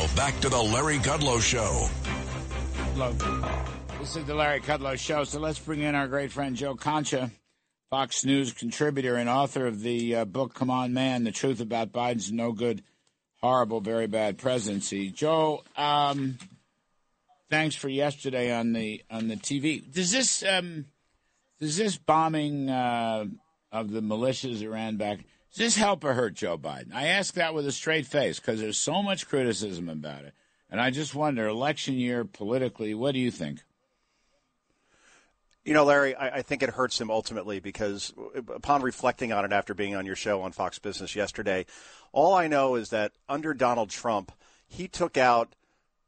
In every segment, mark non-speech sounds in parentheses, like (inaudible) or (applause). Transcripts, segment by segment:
Now, back to the Larry Kudlow Show. This is the Larry Kudlow Show. So let's bring in our great friend Joe Concha, Fox News contributor and author of the uh, book "Come On, Man: The Truth About Biden's No Good, Horrible, Very Bad Presidency." Joe, um, thanks for yesterday on the on the TV. Does this um, does this bombing uh, of the militias Iran back does this help or hurt Joe Biden? I ask that with a straight face because there's so much criticism about it, and I just wonder, election year politically, what do you think? You know, Larry, I, I, think it hurts him ultimately because upon reflecting on it after being on your show on Fox Business yesterday, all I know is that under Donald Trump, he took out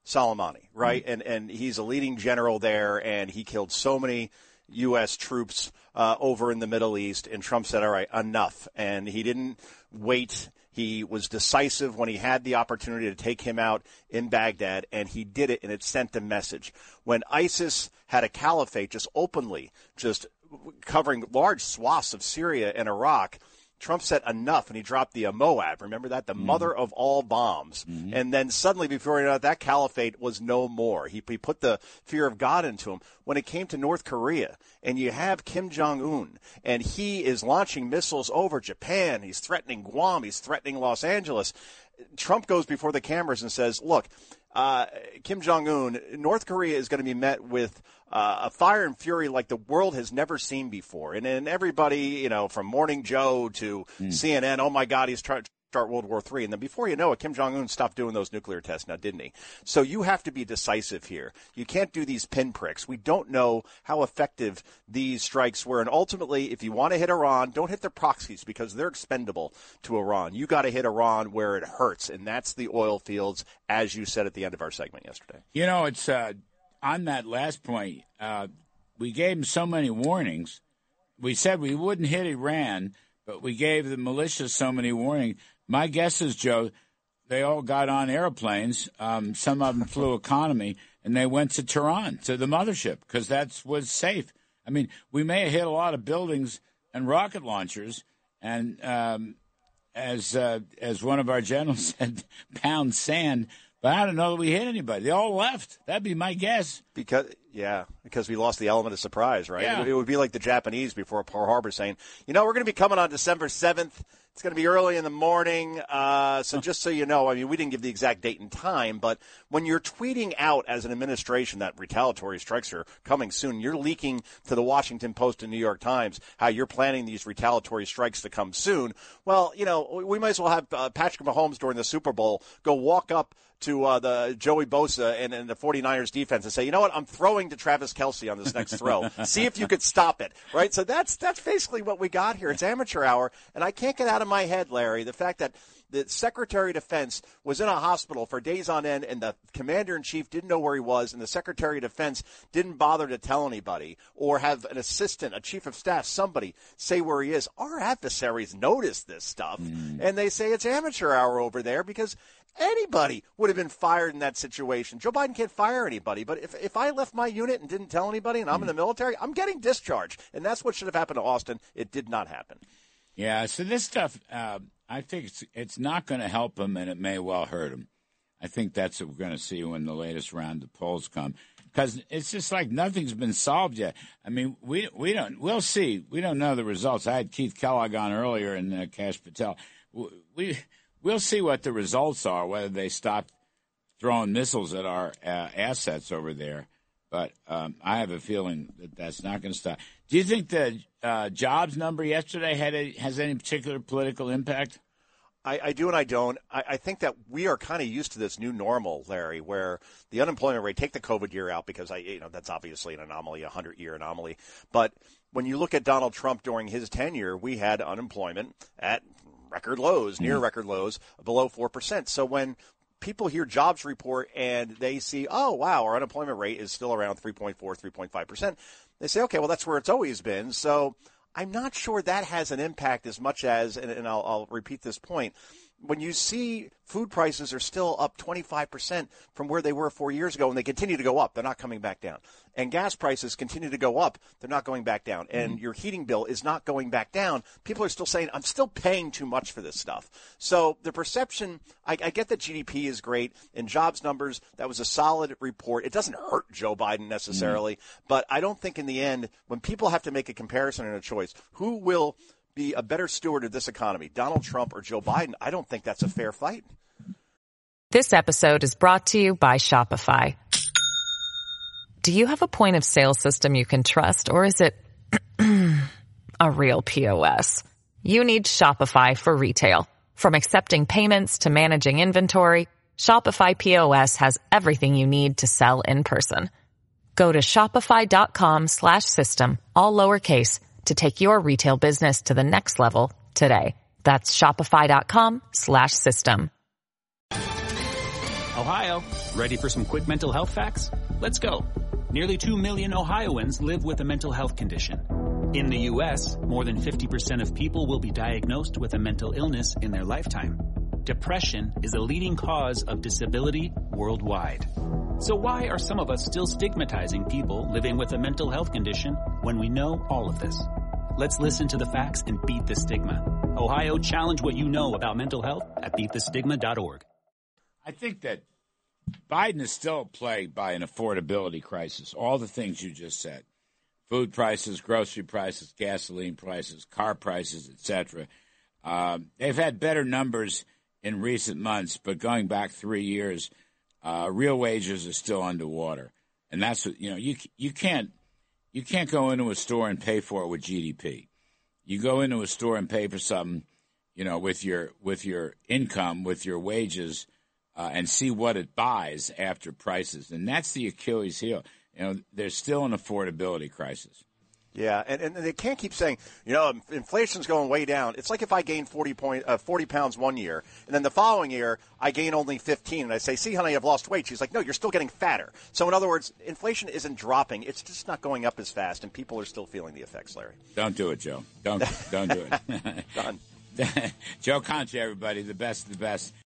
Soleimani, right? Mm-hmm. And and he's a leading general there, and he killed so many U.S. troops uh, over in the Middle East. And Trump said, all right, enough. And he didn't wait. He was decisive when he had the opportunity to take him out in Baghdad, and he did it, and it sent a message. When ISIS had a caliphate just openly, just covering large swaths of Syria and Iraq, Trump said enough and he dropped the uh, MOAB. Remember that? The mm-hmm. mother of all bombs. Mm-hmm. And then suddenly, before you know it, that caliphate was no more. He, he put the fear of God into him. When it came to North Korea, and you have Kim Jong un, and he is launching missiles over Japan, he's threatening Guam, he's threatening Los Angeles. Trump goes before the cameras and says, Look, uh, Kim Jong Un, North Korea is going to be met with uh, a fire and fury like the world has never seen before. And, and everybody, you know, from Morning Joe to mm. CNN, oh my God, he's trying to start World War III. And then before you know it, Kim Jong Un stopped doing those nuclear tests now, didn't he? So you have to be decisive here. You can't do these pinpricks. We don't know how effective these strikes were. And ultimately, if you want to hit Iran, don't hit their proxies because they're expendable to Iran. You got to hit Iran where it hurts, and that's the oil fields, as you said at the end of our segment yesterday. You know, it's uh, on that last point. Uh, we gave them so many warnings. We said we wouldn't hit Iran, but we gave the militia so many warnings. My guess is, Joe, they all got on airplanes. Um, some of them flew economy, and they went to Tehran to the mothership because that was safe. I mean, we may have hit a lot of buildings and rocket launchers, and um, as uh, as one of our generals (laughs) said, pound sand. But I don't know that we hit anybody. They all left. That'd be my guess. Because yeah, because we lost the element of surprise, right? Yeah. It, would be like the Japanese before Pearl Harbor saying, you know, we're going to be coming on December seventh it's going to be early in the morning. Uh, so just so you know, I mean, we didn't give the exact date and time, but when you're tweeting out as an administration that retaliatory strikes are coming soon, you're leaking to the Washington Post and New York Times how you're planning these retaliatory strikes to come soon. Well, you know, we might as well have uh, Patrick Mahomes during the Super Bowl go walk up to uh, the Joey Bosa and, and, the 49ers defense and say, you know what, I'm throwing to Travis Kelce on this next throw. (laughs) See if you could stop it, right? So that's that's basically what we got here. It's amateur hour, and I can't get out of my head, Larry, the fact that the Secretary of Defense was in a hospital for days on end, and the Commander in Chief didn't know where he was, and the Secretary of Defense didn't bother to tell anybody or have an assistant, a Chief of Staff, somebody say where he is. Our adversaries notice this stuff, mm. and they say it's amateur hour over there because Anybody would have been fired in that situation. Joe Biden can't fire anybody, but if, if I left my unit and didn't tell anybody and I'm in the military, I'm getting discharged. And that's what should have happened to Austin. It did not happen. Yeah, so this stuff, uh, I think it's, it's not going to help him and it may well hurt him. I think that's what we're going to see when the latest round of polls come. because it's just like nothing's been solved yet. I mean, we we don't. We'll see. We don't know the results. I had Keith Kellogg on earlier and uh, Kash Patel. We we'll see what the results are. Whether they stop throwing missiles at our uh, assets over there, but um, I have a feeling that that's not going to stop. Do you think the uh, jobs number yesterday had a, has any particular political impact? I, I, do and I don't. I, I think that we are kind of used to this new normal, Larry, where the unemployment rate, take the COVID year out because I, you know, that's obviously an anomaly, a hundred year anomaly. But when you look at Donald Trump during his tenure, we had unemployment at record lows, near mm-hmm. record lows, below 4%. So when people hear jobs report and they see, oh, wow, our unemployment rate is still around 3.4, 3.5%, they say, okay, well, that's where it's always been. So I'm not sure that has an impact as much as, and, and I'll, I'll repeat this point, when you see food prices are still up 25% from where they were four years ago and they continue to go up, they're not coming back down. And gas prices continue to go up, they're not going back down. And mm-hmm. your heating bill is not going back down. People are still saying, I'm still paying too much for this stuff. So the perception, I, I get that GDP is great and jobs numbers, that was a solid report. It doesn't hurt Joe Biden necessarily, mm-hmm. but I don't think in the end, when people have to make a comparison and a choice, who will be a better steward of this economy, Donald Trump or Joe Biden? I don't think that's a fair fight. This episode is brought to you by Shopify. Do you have a point of sale system you can trust, or is it (clears throat) a real POS? You need Shopify for retail. From accepting payments to managing inventory, Shopify POS has everything you need to sell in person. Go to shopify.com slash system, all lowercase, to take your retail business to the next level today. That's shopify.com slash system. Ohio, ready for some quick mental health facts? Let's go. Nearly 2 million Ohioans live with a mental health condition. In the U.S., more than 50% of people will be diagnosed with a mental illness in their lifetime. Depression is a leading cause of disability worldwide. So why are some of us still stigmatizing people living with a mental health condition when we know all of this? Let's listen to the facts and beat the stigma. Ohio, challenge what you know about mental health at beatthestigma.org. I think that Biden is still plagued by an affordability crisis. All the things you just said food prices, grocery prices, gasoline prices, car prices, etc. Um, they've had better numbers in recent months, but going back three years, uh, real wages are still underwater, and that's what you know. You you can't you can't go into a store and pay for it with GDP. You go into a store and pay for something, you know, with your with your income, with your wages, uh, and see what it buys after prices, and that's the Achilles heel. You know, there's still an affordability crisis. Yeah, and, and they can't keep saying, you know, inflation's going way down. It's like if I gain 40, point, uh, 40 pounds one year, and then the following year I gain only 15, and I say, see, honey, I've lost weight. She's like, no, you're still getting fatter. So, in other words, inflation isn't dropping. It's just not going up as fast, and people are still feeling the effects, Larry. Don't do it, Joe. Don't, don't do it. (laughs) Done. (laughs) Joe Concha, everybody, the best of the best.